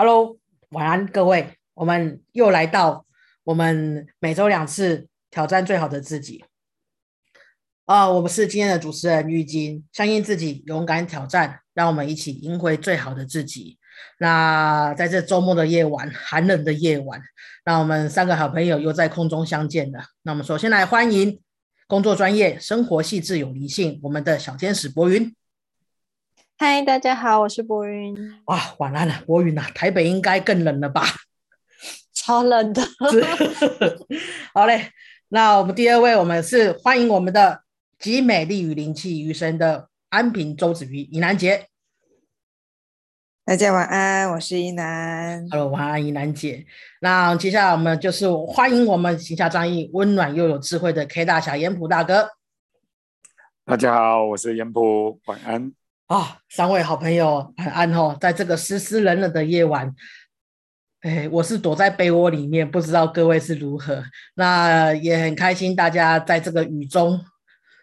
Hello，晚安各位，我们又来到我们每周两次挑战最好的自己。啊，我们是今天的主持人玉金，相信自己，勇敢挑战，让我们一起赢回最好的自己。那在这周末的夜晚，寒冷的夜晚，那我们三个好朋友又在空中相见了。那我们首先来欢迎工作专业、生活细致有理性，我们的小天使博云。嗨，大家好，我是博云。哇，晚安了，博云呐，台北应该更冷了吧？超冷的。好嘞，那我们第二位，我们是欢迎我们的集美丽与灵气于身的安平周子瑜尹南杰。大家晚安，我是依南。Hello，晚安，依南姐。那接下来我们就是欢迎我们行侠仗义、温暖又有智慧的 K 大侠严普大哥。大家好，我是严普，晚安。啊，三位好朋友晚安哦，在这个湿湿冷冷的夜晚，哎，我是躲在被窝里面，不知道各位是如何。那也很开心，大家在这个雨中、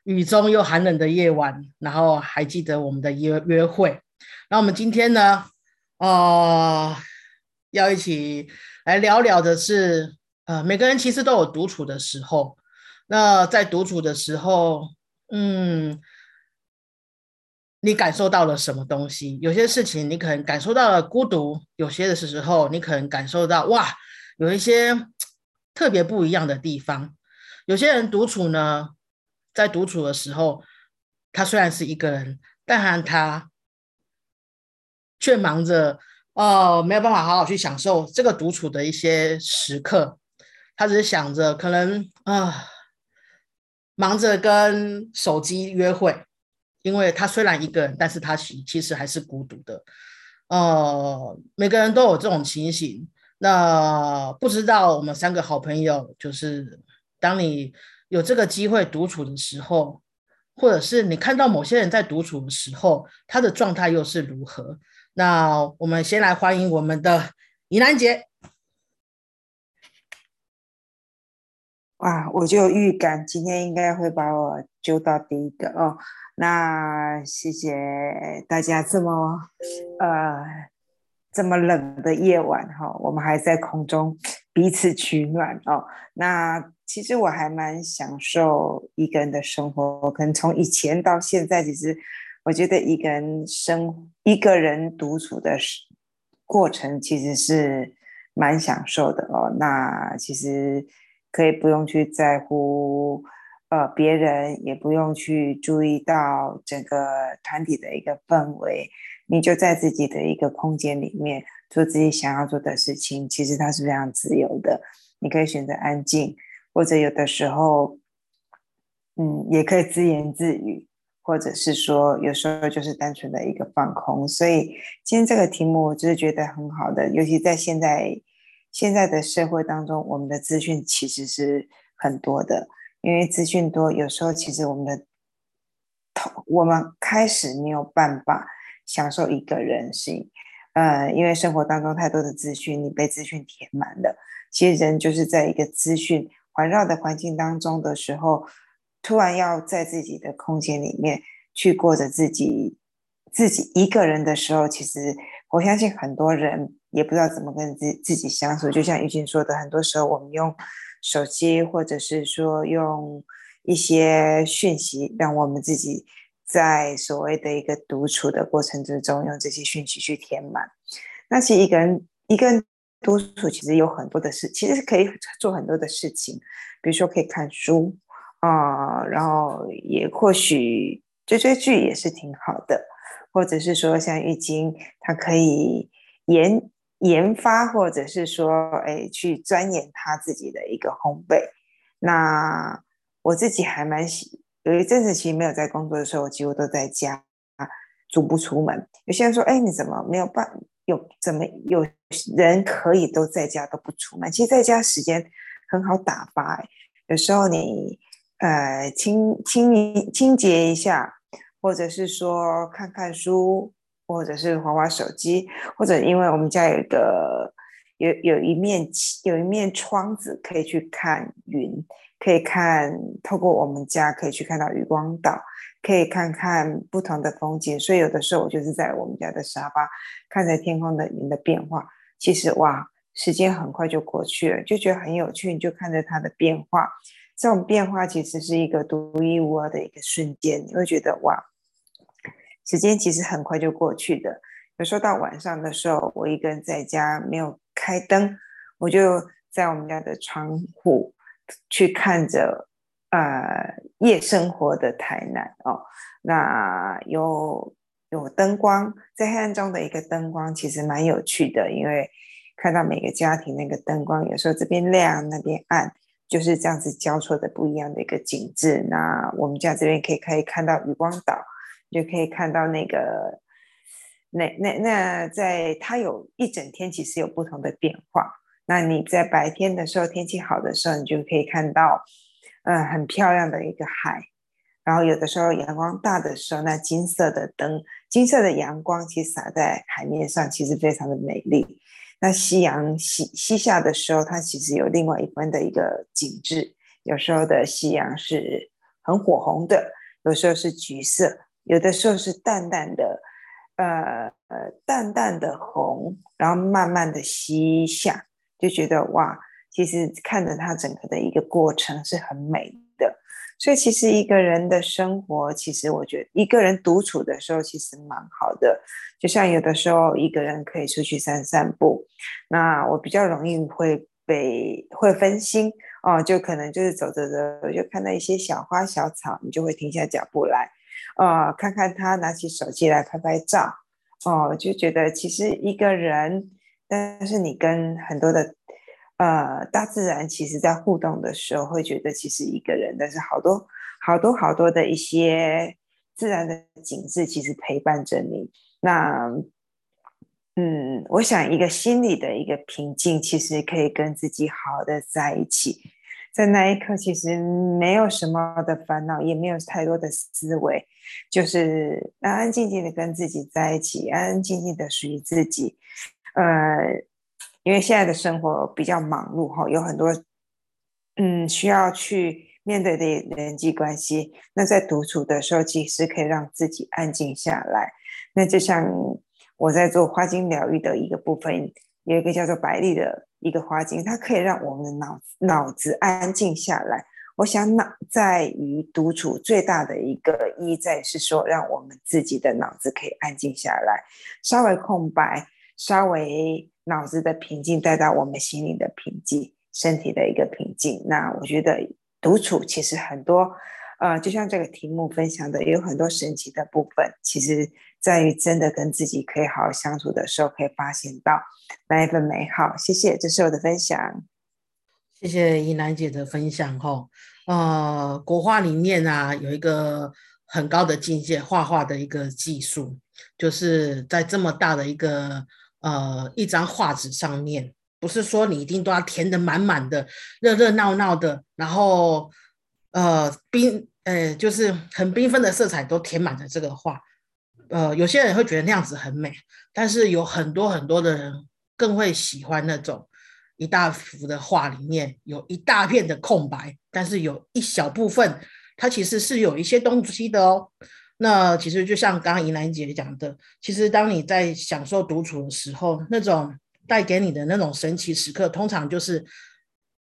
雨中又寒冷的夜晚，然后还记得我们的约约会。那我们今天呢，呃，要一起来聊聊的是，呃，每个人其实都有独处的时候。那在独处的时候，嗯。你感受到了什么东西？有些事情你可能感受到了孤独，有些的时候你可能感受到哇，有一些特别不一样的地方。有些人独处呢，在独处的时候，他虽然是一个人，但他却忙着哦，没有办法好好去享受这个独处的一些时刻。他只是想着可能啊，忙着跟手机约会。因为他虽然一个人，但是他其其实还是孤独的。呃，每个人都有这种情形。那不知道我们三个好朋友，就是当你有这个机会独处的时候，或者是你看到某些人在独处的时候，他的状态又是如何？那我们先来欢迎我们的怡兰姐。哇，我就有预感，今天应该会把我揪到第一个哦。那谢谢大家这么呃这么冷的夜晚哈，我们还在空中彼此取暖哦。那其实我还蛮享受一个人的生活，可能从以前到现在，其实我觉得一个人生一个人独处的过程其实是蛮享受的哦。那其实可以不用去在乎。呃，别人也不用去注意到整个团体的一个氛围，你就在自己的一个空间里面做自己想要做的事情。其实它是非常自由的，你可以选择安静，或者有的时候，嗯，也可以自言自语，或者是说有时候就是单纯的一个放空。所以今天这个题目我就是觉得很好的，尤其在现在现在的社会当中，我们的资讯其实是很多的。因为资讯多，有时候其实我们的头，我们开始没有办法享受一个人性，呃，因为生活当中太多的资讯，你被资讯填满了。其实人就是在一个资讯环绕的环境当中的时候，突然要在自己的空间里面去过着自己自己一个人的时候，其实我相信很多人也不知道怎么跟自自己相处。就像玉静说的，很多时候我们用。手机，或者是说用一些讯息，让我们自己在所谓的一个独处的过程之中，用这些讯息去填满。那其实一个人一个人独处，其实有很多的事，其实是可以做很多的事情，比如说可以看书啊，然后也或许追追剧也是挺好的，或者是说像玉晶，它可以研。研发，或者是说，哎，去钻研他自己的一个烘焙。那我自己还蛮喜，有一阵子其实没有在工作的时候，我几乎都在家，足不出门。有些人说，哎，你怎么没有办？有怎么有人可以都在家都不出门？其实在家时间很好打发。有时候你呃清清清洁一下，或者是说看看书。或者是滑滑手机，或者因为我们家有一个有有一面有一面窗子可以去看云，可以看透过我们家可以去看到渔光岛，可以看看不同的风景。所以有的时候我就是在我们家的沙发看着天空的云的变化。其实哇，时间很快就过去了，就觉得很有趣，你就看着它的变化。这种变化其实是一个独一无二的一个瞬间，你会觉得哇，时间其实很快就过去的。有时候到晚上的时候，我一个人在家没有开灯，我就在我们家的窗户去看着呃夜生活的台南哦。那有有灯光，在黑暗中的一个灯光其实蛮有趣的，因为看到每个家庭那个灯光，有时候这边亮那边暗。就是这样子交错的不一样的一个景致。那我们家这边可以可以看到渔光岛，就可以看到那个那那那在它有一整天其实有不同的变化。那你在白天的时候天气好的时候，你就可以看到嗯很漂亮的一个海。然后有的时候阳光大的时候，那金色的灯、金色的阳光其实洒在海面上，其实非常的美丽。那夕阳西西下的时候，它其实有另外一番的一个景致。有时候的夕阳是很火红的，有时候是橘色，有的时候是淡淡的，呃呃淡淡的红，然后慢慢的西下，就觉得哇，其实看着它整个的一个过程是很美的。所以其实一个人的生活，其实我觉得一个人独处的时候，其实蛮好的。就像有的时候一个人可以出去散散步，那我比较容易会被会分心哦，就可能就是走着走，就看到一些小花小草，你就会停下脚步来，呃，看看他，拿起手机来拍拍照，哦，就觉得其实一个人，但是你跟很多的呃大自然，其实在互动的时候，会觉得其实一个人，但是好多好多好多的一些自然的景致，其实陪伴着你。那，嗯，我想一个心理的一个平静，其实可以跟自己好好的在一起，在那一刻，其实没有什么的烦恼，也没有太多的思维，就是安安静静的跟自己在一起，安安静静的属于自己。呃，因为现在的生活比较忙碌哈，有很多嗯需要去面对的人际关系，那在独处的时候，其实可以让自己安静下来。那就像我在做花精疗愈的一个部分，有一个叫做百丽的一个花精，它可以让我们的脑脑子安静下来。我想脑在于独处最大的一个意义在是说，让我们自己的脑子可以安静下来，稍微空白，稍微脑子的平静带到我们心灵的平静，身体的一个平静。那我觉得独处其实很多。呃，就像这个题目分享的，也有很多神奇的部分，其实在于真的跟自己可以好好相处的时候，可以发现到那一份美好。谢谢，这是我的分享。谢谢怡楠姐的分享。哈，呃，国画里面啊，有一个很高的境界，画画的一个技术，就是在这么大的一个呃一张画纸上面，不是说你一定都要填的满满的、热热闹闹的，然后。呃，缤，呃，就是很缤纷的色彩都填满了这个画，呃，有些人会觉得那样子很美，但是有很多很多的人更会喜欢那种一大幅的画里面有一大片的空白，但是有一小部分它其实是有一些东西的哦。那其实就像刚刚怡兰姐讲的，其实当你在享受独处的时候，那种带给你的那种神奇时刻，通常就是。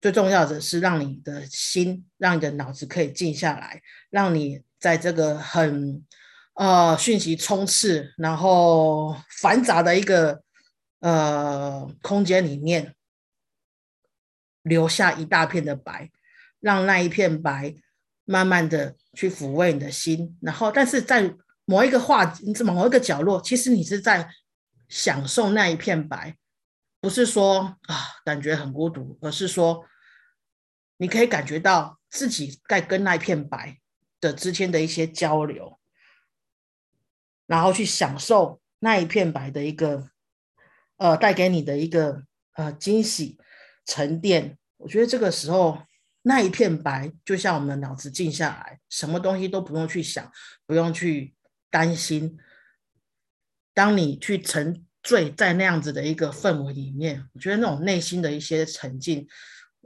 最重要的是让你的心，让你的脑子可以静下来，让你在这个很呃讯息充斥、然后繁杂的一个呃空间里面，留下一大片的白，让那一片白慢慢的去抚慰你的心。然后，但是在某一个画，某一个角落，其实你是在享受那一片白。不是说啊，感觉很孤独，而是说，你可以感觉到自己在跟那一片白的之间的一些交流，然后去享受那一片白的一个，呃，带给你的一个呃惊喜沉淀。我觉得这个时候那一片白，就像我们的脑子静下来，什么东西都不用去想，不用去担心。当你去沉。醉在那样子的一个氛围里面，我觉得那种内心的一些沉静，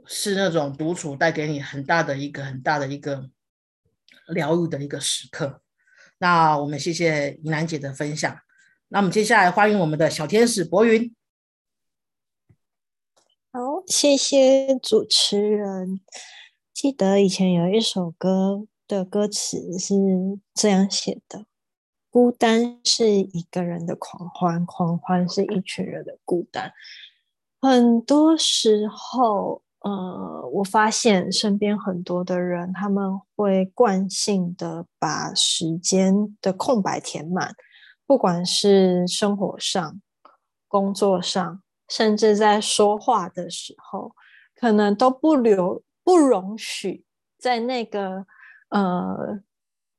是那种独处带给你很大的一个很大的一个疗愈的一个时刻。那我们谢谢怡兰姐的分享。那我们接下来欢迎我们的小天使博云。好谢谢主持人。记得以前有一首歌的歌词是这样写的：“孤单是一个人的狂欢，狂欢是一群人的孤单。”很多时候，呃，我发现身边很多的人，他们会惯性的把时间的空白填满，不管是生活上、工作上。甚至在说话的时候，可能都不留不容许在那个呃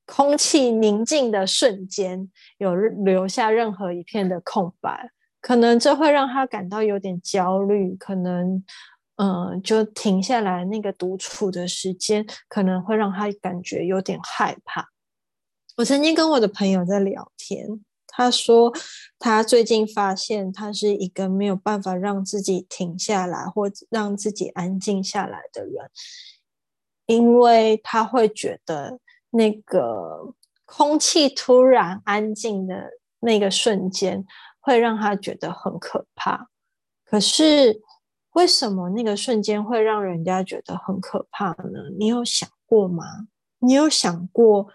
空气宁静的瞬间有留下任何一片的空白，可能这会让他感到有点焦虑，可能嗯就停下来那个独处的时间，可能会让他感觉有点害怕。我曾经跟我的朋友在聊天。他说，他最近发现他是一个没有办法让自己停下来或让自己安静下来的人，因为他会觉得那个空气突然安静的那个瞬间会让他觉得很可怕。可是，为什么那个瞬间会让人家觉得很可怕呢？你有想过吗？你有想过？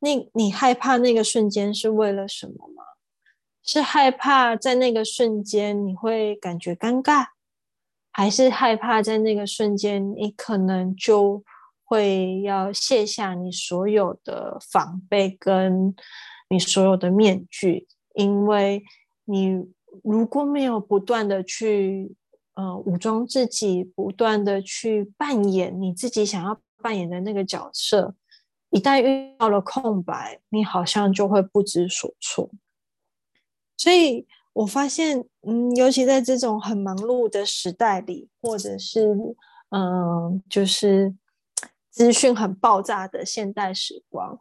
你你害怕那个瞬间是为了什么吗？是害怕在那个瞬间你会感觉尴尬，还是害怕在那个瞬间你可能就会要卸下你所有的防备跟你所有的面具？因为你如果没有不断的去呃武装自己，不断的去扮演你自己想要扮演的那个角色。一旦遇到了空白，你好像就会不知所措。所以我发现，嗯，尤其在这种很忙碌的时代里，或者是嗯，就是资讯很爆炸的现代时光，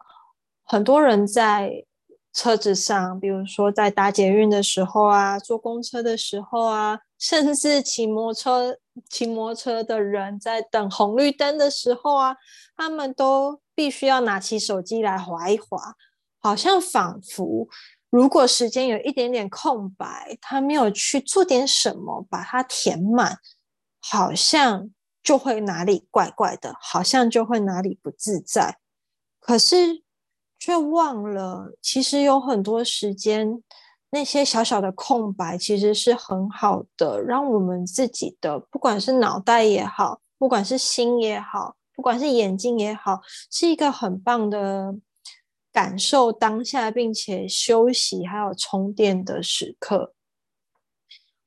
很多人在车子上，比如说在搭捷运的时候啊，坐公车的时候啊，甚至骑摩托车、骑摩托车的人在等红绿灯的时候啊，他们都。必须要拿起手机来划一划，好像仿佛如果时间有一点点空白，他没有去做点什么把它填满，好像就会哪里怪怪的，好像就会哪里不自在。可是却忘了，其实有很多时间，那些小小的空白其实是很好的，让我们自己的不管是脑袋也好，不管是心也好。不管是眼睛也好，是一个很棒的感受当下，并且休息还有充电的时刻。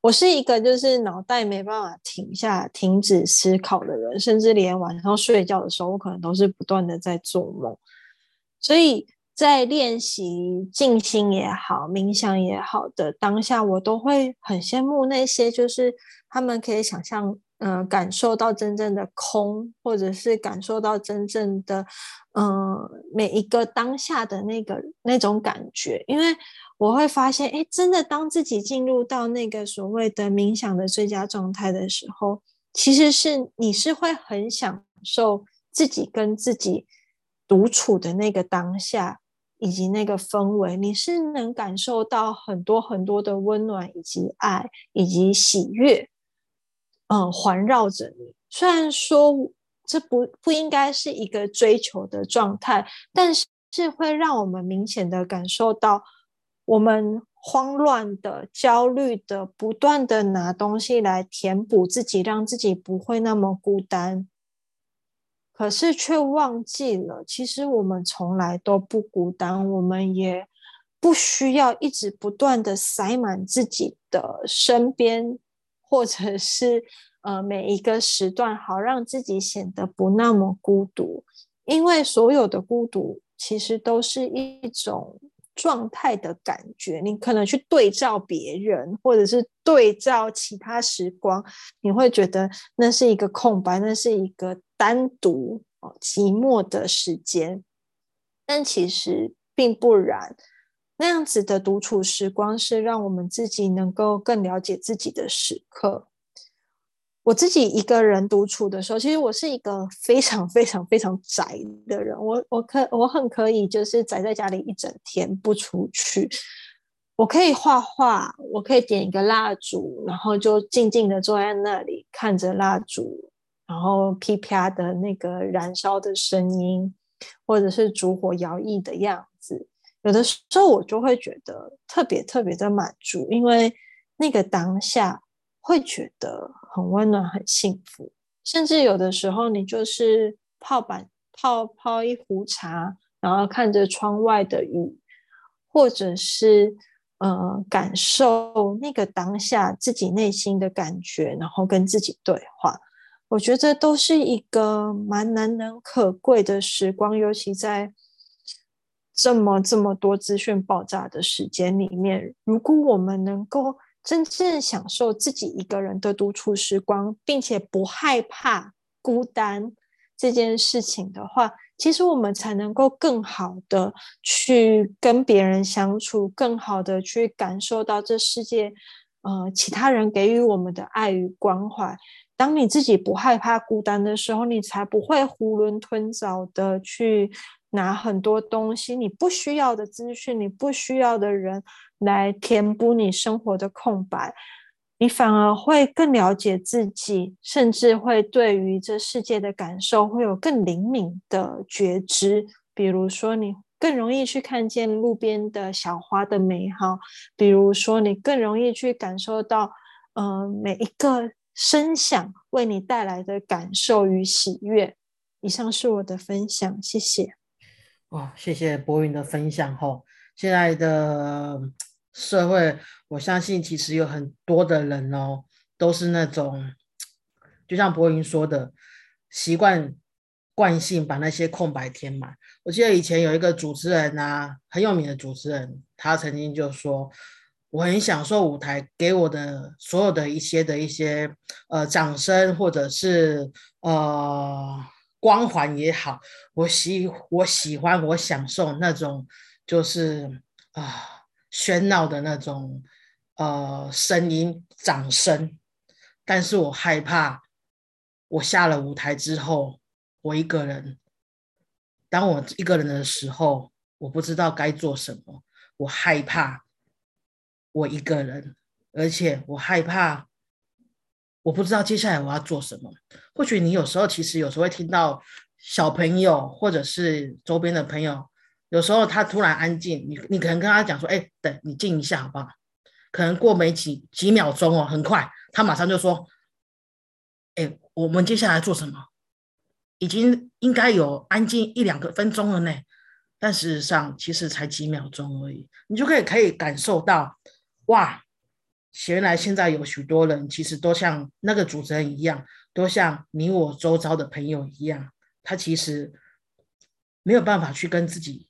我是一个就是脑袋没办法停下、停止思考的人，甚至连晚上睡觉的时候，我可能都是不断的在做梦。所以在练习静心也好、冥想也好的当下，我都会很羡慕那些就是他们可以想象。嗯，感受到真正的空，或者是感受到真正的，嗯，每一个当下的那个那种感觉，因为我会发现，哎，真的当自己进入到那个所谓的冥想的最佳状态的时候，其实是你是会很享受自己跟自己独处的那个当下，以及那个氛围，你是能感受到很多很多的温暖，以及爱，以及喜悦。嗯，环绕着你。虽然说这不不应该是一个追求的状态，但是是会让我们明显的感受到，我们慌乱的、焦虑的，不断的拿东西来填补自己，让自己不会那么孤单。可是却忘记了，其实我们从来都不孤单，我们也不需要一直不断的塞满自己的身边。或者是呃每一个时段，好让自己显得不那么孤独，因为所有的孤独其实都是一种状态的感觉。你可能去对照别人，或者是对照其他时光，你会觉得那是一个空白，那是一个单独哦寂寞的时间，但其实并不然。那样子的独处时光是让我们自己能够更了解自己的时刻。我自己一个人独处的时候，其实我是一个非常非常非常宅的人。我我可我很可以就是宅在家里一整天不出去。我可以画画，我可以点一个蜡烛，然后就静静的坐在那里看着蜡烛，然后噼啪的那个燃烧的声音，或者是烛火摇曳的样子。有的时候我就会觉得特别特别的满足，因为那个当下会觉得很温暖、很幸福。甚至有的时候，你就是泡板泡泡一壶茶，然后看着窗外的雨，或者是。呃，感受那个当下自己内心的感觉，然后跟自己对话，我觉得都是一个蛮难能可贵的时光，尤其在这么这么多资讯爆炸的时间里面，如果我们能够真正享受自己一个人的独处时光，并且不害怕孤单这件事情的话。其实我们才能够更好的去跟别人相处，更好的去感受到这世界，呃，其他人给予我们的爱与关怀。当你自己不害怕孤单的时候，你才不会囫囵吞枣的去拿很多东西，你不需要的资讯，你不需要的人来填补你生活的空白。你反而会更了解自己，甚至会对于这世界的感受会有更灵敏的觉知。比如说，你更容易去看见路边的小花的美好；比如说，你更容易去感受到，呃，每一个声响为你带来的感受与喜悦。以上是我的分享，谢谢。哦，谢谢博云的分享。吼，现在的。社会，我相信其实有很多的人哦，都是那种，就像博云说的，习惯惯性把那些空白填满。我记得以前有一个主持人啊，很有名的主持人，他曾经就说，我很享受舞台给我的所有的一些的一些呃掌声，或者是呃光环也好，我喜我喜欢我享受那种就是啊。喧闹的那种呃声音、掌声，但是我害怕，我下了舞台之后，我一个人，当我一个人的时候，我不知道该做什么，我害怕我一个人，而且我害怕，我不知道接下来我要做什么。或许你有时候其实有时候会听到小朋友或者是周边的朋友。有时候他突然安静，你你可能跟他讲说：“哎，等你静一下，好不好？”可能过没几几秒钟哦，很快，他马上就说：“哎，我们接下来做什么？已经应该有安静一两个分钟了呢。”但事实上，其实才几秒钟而已，你就可以可以感受到，哇，原来现在有许多人其实都像那个主持人一样，都像你我周遭的朋友一样，他其实没有办法去跟自己。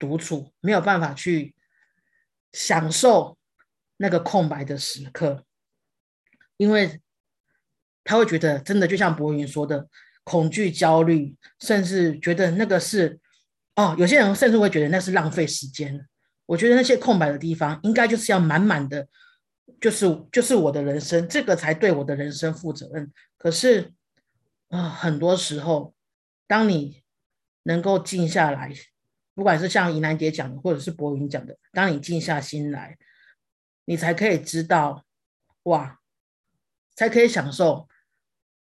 独处没有办法去享受那个空白的时刻，因为他会觉得真的就像博云说的，恐惧、焦虑，甚至觉得那个是哦，有些人甚至会觉得那是浪费时间。我觉得那些空白的地方，应该就是要满满的，就是就是我的人生，这个才对我的人生负责任。可是啊，很多时候，当你能够静下来。不管是像怡南姐讲的，或者是博云讲的，当你静下心来，你才可以知道，哇，才可以享受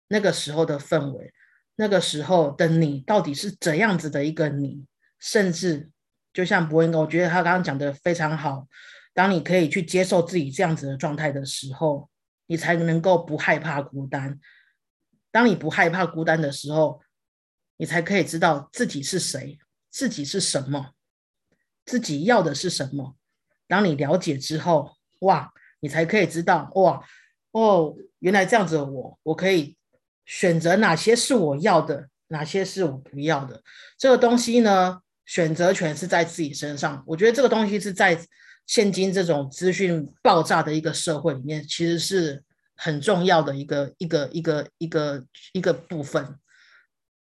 那个时候的氛围，那个时候的你到底是怎样子的一个你，甚至就像博云，我觉得他刚刚讲的非常好，当你可以去接受自己这样子的状态的时候，你才能够不害怕孤单。当你不害怕孤单的时候，你才可以知道自己是谁。自己是什么？自己要的是什么？当你了解之后，哇，你才可以知道，哇，哦，原来这样子的我，我可以选择哪些是我要的，哪些是我不要的。这个东西呢，选择权是在自己身上。我觉得这个东西是在现今这种资讯爆炸的一个社会里面，其实是很重要的一个一个一个一个一个部分。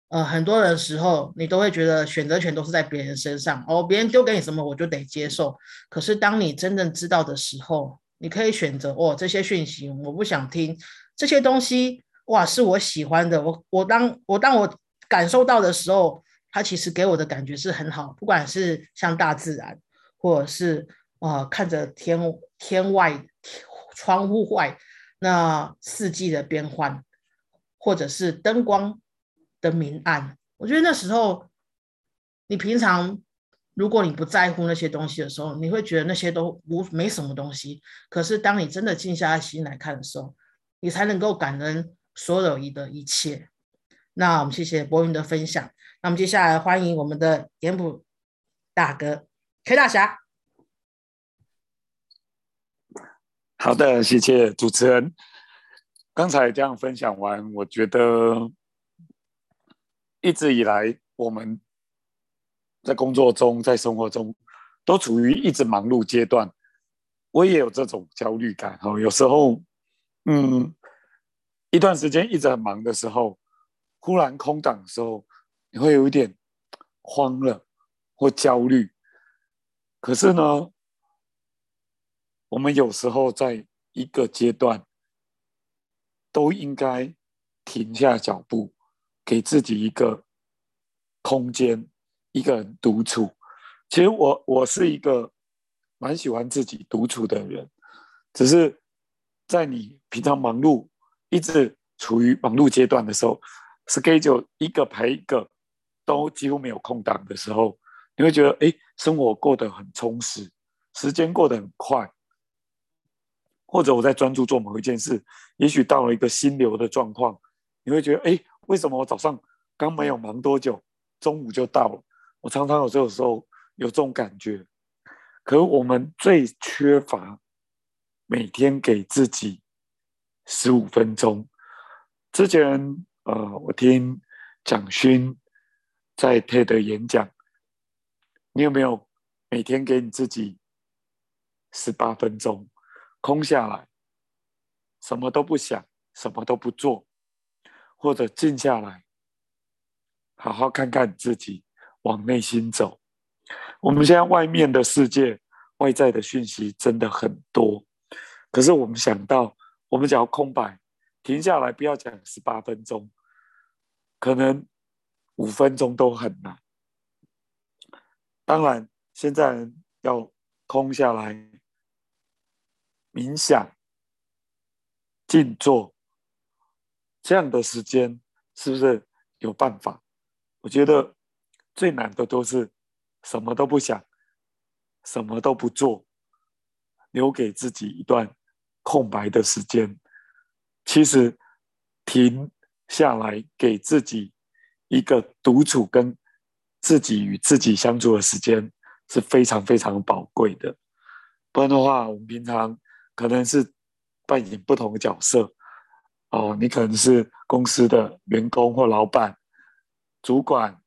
呃，很多的时候，你都会觉得选择权都是在别人身上哦，别人丢给你什么，我就得接受。可是当你真正知道的时候，你可以选择哦，这些讯息我不想听，这些东西哇是我喜欢的，我我当我当我感受到的时候，它其实给我的感觉是很好，不管是像大自然，或者是啊，看着天天外窗户外那四季的变换，或者是灯光的明暗，我觉得那时候你平常如果你不在乎那些东西的时候，你会觉得那些都无没什么东西。可是当你真的静下心来看的时候，你才能够感恩所有的一切。那我们谢谢博云的分享。那么接下来欢迎我们的严普大哥 K 大侠。好的，谢谢主持人。刚才这样分享完，我觉得一直以来我们在工作中、在生活中都处于一直忙碌阶段。我也有这种焦虑感哈，有时候，嗯，一段时间一直很忙的时候，忽然空档的时候，你会有一点慌了或焦虑。可是呢？我们有时候在一个阶段，都应该停下脚步，给自己一个空间，一个人独处。其实我我是一个蛮喜欢自己独处的人，只是在你平常忙碌，一直处于忙碌阶段的时候，schedule 一个排一个，都几乎没有空档的时候，你会觉得哎，生活过得很充实，时间过得很快。或者我在专注做某一件事，也许到了一个心流的状况，你会觉得，哎，为什么我早上刚没有忙多久，中午就到了？我常常有这种时候有这种感觉。可是我们最缺乏每天给自己十五分钟。之前，呃，我听蒋勋在 TED 演讲，你有没有每天给你自己十八分钟？空下来，什么都不想，什么都不做，或者静下来，好好看看自己，往内心走。我们现在外面的世界，外在的讯息真的很多，可是我们想到，我们只要空白，停下来，不要讲十八分钟，可能五分钟都很难。当然，现在要空下来。冥想、静坐这样的时间，是不是有办法？我觉得最难的都是什么都不想，什么都不做，留给自己一段空白的时间。其实停下来，给自己一个独处跟自己与自己相处的时间，是非常非常宝贵的。不然的话，我们平常。可能是扮演不同的角色哦，你可能是公司的员工或老板、主管、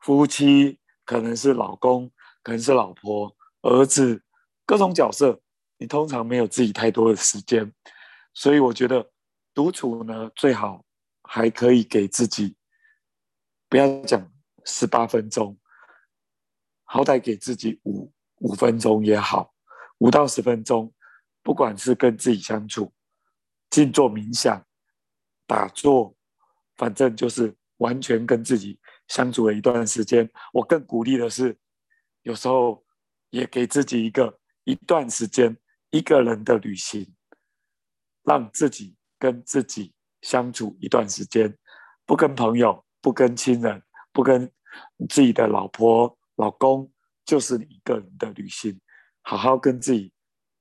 夫妻，可能是老公，可能是老婆、儿子，各种角色，你通常没有自己太多的时间，所以我觉得独处呢，最好还可以给自己，不要讲十八分钟，好歹给自己五五分钟也好。五到十分钟，不管是跟自己相处、静坐冥想、打坐，反正就是完全跟自己相处了一段时间。我更鼓励的是，有时候也给自己一个一段时间一个人的旅行，让自己跟自己相处一段时间，不跟朋友、不跟亲人、不跟自己的老婆、老公，就是你一个人的旅行。好好跟自己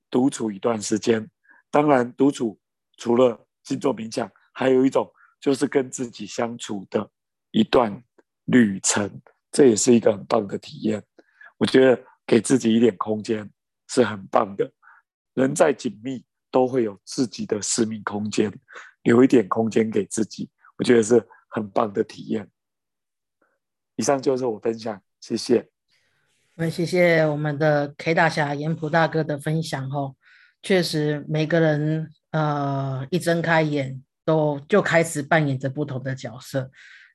独处一段时间。当然，独处除了静坐冥想，还有一种就是跟自己相处的一段旅程，这也是一个很棒的体验。我觉得给自己一点空间是很棒的。人再紧密，都会有自己的私密空间，留一点空间给自己，我觉得是很棒的体验。以上就是我分享，谢谢。那谢谢我们的 K 大侠严普大哥的分享哦，确实每个人呃一睁开眼都就开始扮演着不同的角色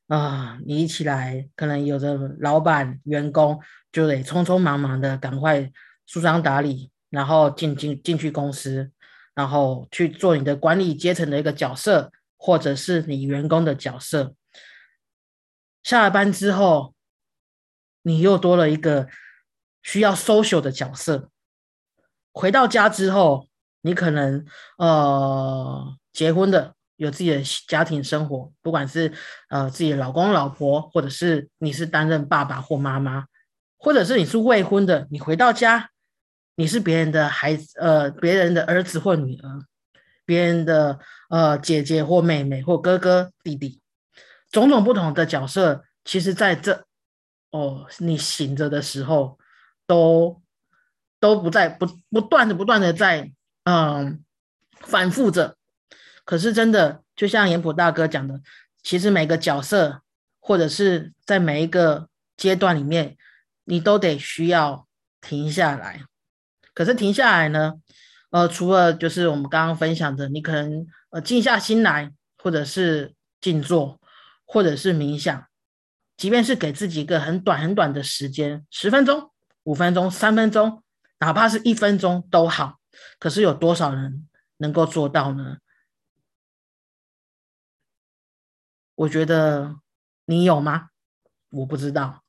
啊，你一起来可能有的老板员工就得匆匆忙忙的赶快梳妆打理，然后进进进去公司，然后去做你的管理阶层的一个角色，或者是你员工的角色。下了班之后，你又多了一个。需要 social 的角色。回到家之后，你可能呃结婚的，有自己的家庭生活，不管是呃自己的老公老婆，或者是你是担任爸爸或妈妈，或者是你是未婚的，你回到家，你是别人的孩子，呃别人的儿子或女儿，别人的呃姐姐或妹妹或哥哥弟弟，种种不同的角色，其实在这哦你醒着的时候都。都不在不不断的不断的在嗯反复着，可是真的就像严普大哥讲的，其实每个角色或者是在每一个阶段里面，你都得需要停下来。可是停下来呢，呃，除了就是我们刚刚分享的，你可能呃静下心来，或者是静坐，或者是冥想，即便是给自己一个很短很短的时间，十分钟、五分钟、三分钟。哪怕是一分钟都好，可是有多少人能够做到呢？我觉得你有吗？我不知道。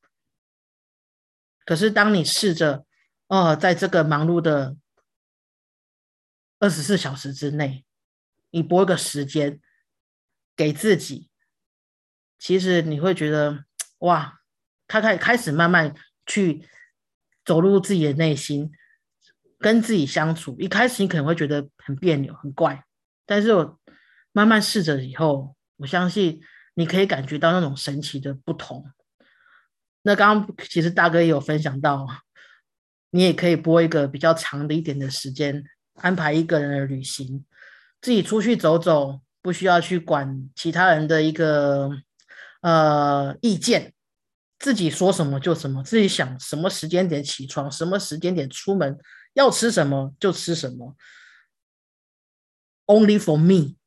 可是当你试着，哦，在这个忙碌的二十四小时之内，你拨一个时间给自己，其实你会觉得，哇，他开开始慢慢去。走入自己的内心，跟自己相处。一开始你可能会觉得很别扭、很怪，但是我慢慢试着以后，我相信你可以感觉到那种神奇的不同。那刚刚其实大哥也有分享到，你也可以播一个比较长的一点的时间，安排一个人的旅行，自己出去走走，不需要去管其他人的一个呃意见。自己说什么就什么，自己想什么时间点起床，什么时间点出门，要吃什么就吃什么。Only for me，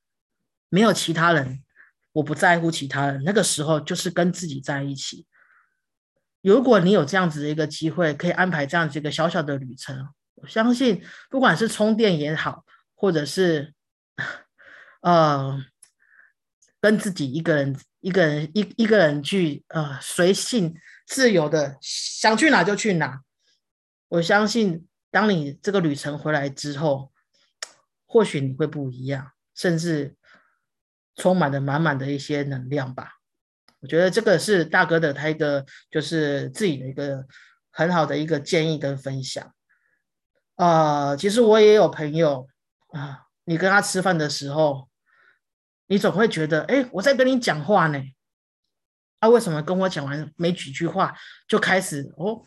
没有其他人，我不在乎其他人。那个时候就是跟自己在一起。如果你有这样子的一个机会，可以安排这样子一个小小的旅程，我相信不管是充电也好，或者是呃跟自己一个人。一个人一一个人去呃随性自由的想去哪就去哪，我相信当你这个旅程回来之后，或许你会不一样，甚至充满了满满的一些能量吧。我觉得这个是大哥的他一个就是自己的一个很好的一个建议跟分享。呃，其实我也有朋友啊，你跟他吃饭的时候。你总会觉得，哎，我在跟你讲话呢，他为什么跟我讲完没几句话就开始哦，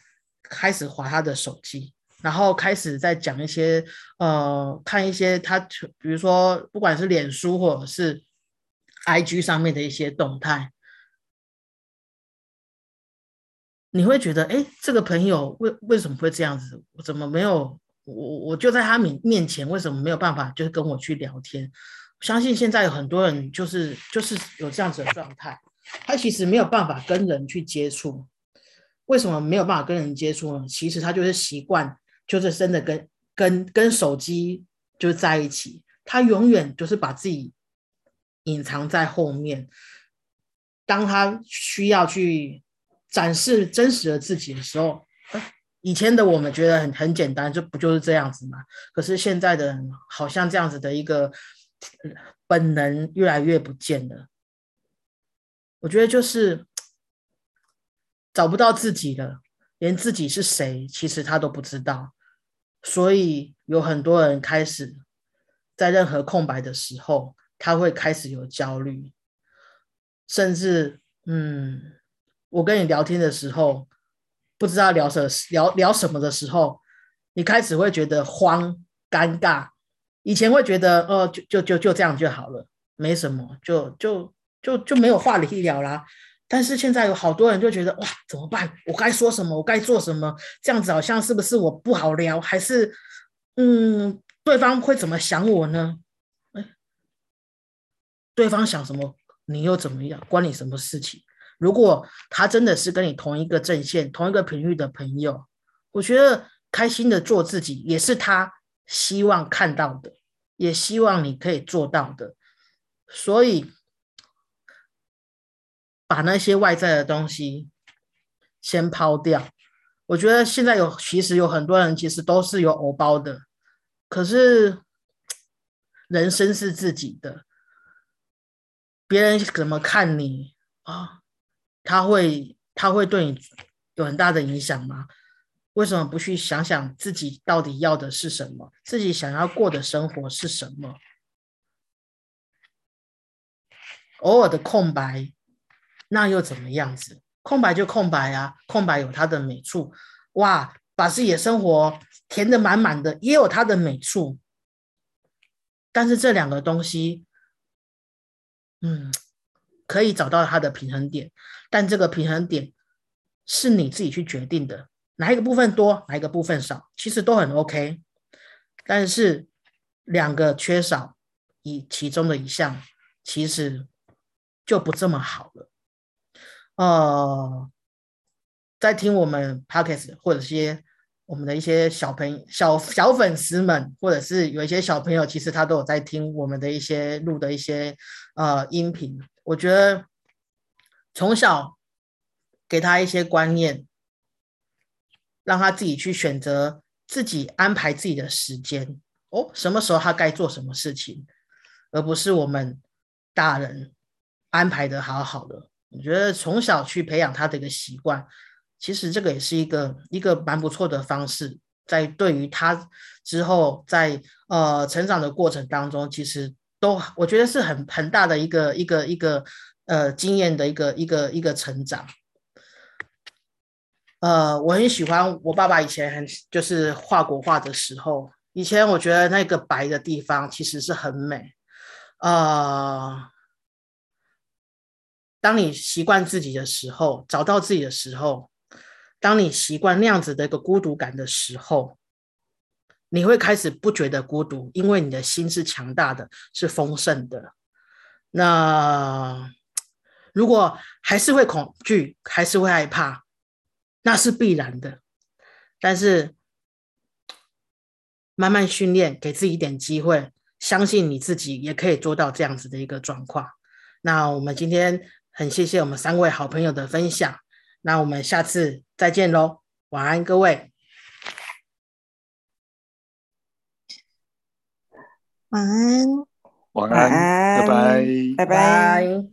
开始划他的手机，然后开始在讲一些呃，看一些他，比如说不管是脸书或者是 IG 上面的一些动态，你会觉得，哎，这个朋友为为什么会这样子？我怎么没有我我就在他面面前，为什么没有办法就是跟我去聊天？相信现在有很多人就是就是有这样子的状态，他其实没有办法跟人去接触。为什么没有办法跟人接触呢？其实他就是习惯，就是真的跟跟跟手机就在一起，他永远就是把自己隐藏在后面。当他需要去展示真实的自己的时候，以前的我们觉得很很简单，就不就是这样子嘛？可是现在的人好像这样子的一个。本能越来越不见了，我觉得就是找不到自己了，连自己是谁其实他都不知道，所以有很多人开始在任何空白的时候，他会开始有焦虑，甚至嗯，我跟你聊天的时候，不知道聊什聊聊什么的时候，你开始会觉得慌尴尬。以前会觉得，哦，就就就就这样就好了，没什么，就就就就没有话题聊啦。但是现在有好多人就觉得，哇，怎么办？我该说什么？我该做什么？这样子好像是不是我不好聊？还是，嗯，对方会怎么想我呢？哎，对方想什么，你又怎么样？关你什么事情？如果他真的是跟你同一个阵线、同一个频率的朋友，我觉得开心的做自己也是他。希望看到的，也希望你可以做到的，所以把那些外在的东西先抛掉，我觉得现在有其实有很多人其实都是有偶包的，可是人生是自己的，别人怎么看你啊？他会他会对你有很大的影响吗？为什么不去想想自己到底要的是什么？自己想要过的生活是什么？偶尔的空白，那又怎么样子？空白就空白啊，空白有它的美处。哇，把自己的生活填得满满的，也有它的美处。但是这两个东西，嗯，可以找到它的平衡点，但这个平衡点是你自己去决定的。哪一个部分多，哪一个部分少，其实都很 OK。但是两个缺少一其中的一项，其实就不这么好了。呃，在听我们 Podcast 或者些我们的一些小朋小小粉丝们，或者是有一些小朋友，其实他都有在听我们的一些录的一些呃音频。我觉得从小给他一些观念。让他自己去选择，自己安排自己的时间哦，什么时候他该做什么事情，而不是我们大人安排的好好的。我觉得从小去培养他的一个习惯，其实这个也是一个一个蛮不错的方式，在对于他之后在呃成长的过程当中，其实都我觉得是很很大的一个一个一个呃经验的一个一个一个成长。呃，我很喜欢我爸爸以前很就是画国画的时候，以前我觉得那个白的地方其实是很美。呃，当你习惯自己的时候，找到自己的时候，当你习惯那样子的一个孤独感的时候，你会开始不觉得孤独，因为你的心是强大的，是丰盛的。那如果还是会恐惧，还是会害怕。那是必然的，但是慢慢训练，给自己一点机会，相信你自己也可以做到这样子的一个状况。那我们今天很谢谢我们三位好朋友的分享，那我们下次再见喽，晚安各位，晚安，晚安，拜拜，拜拜。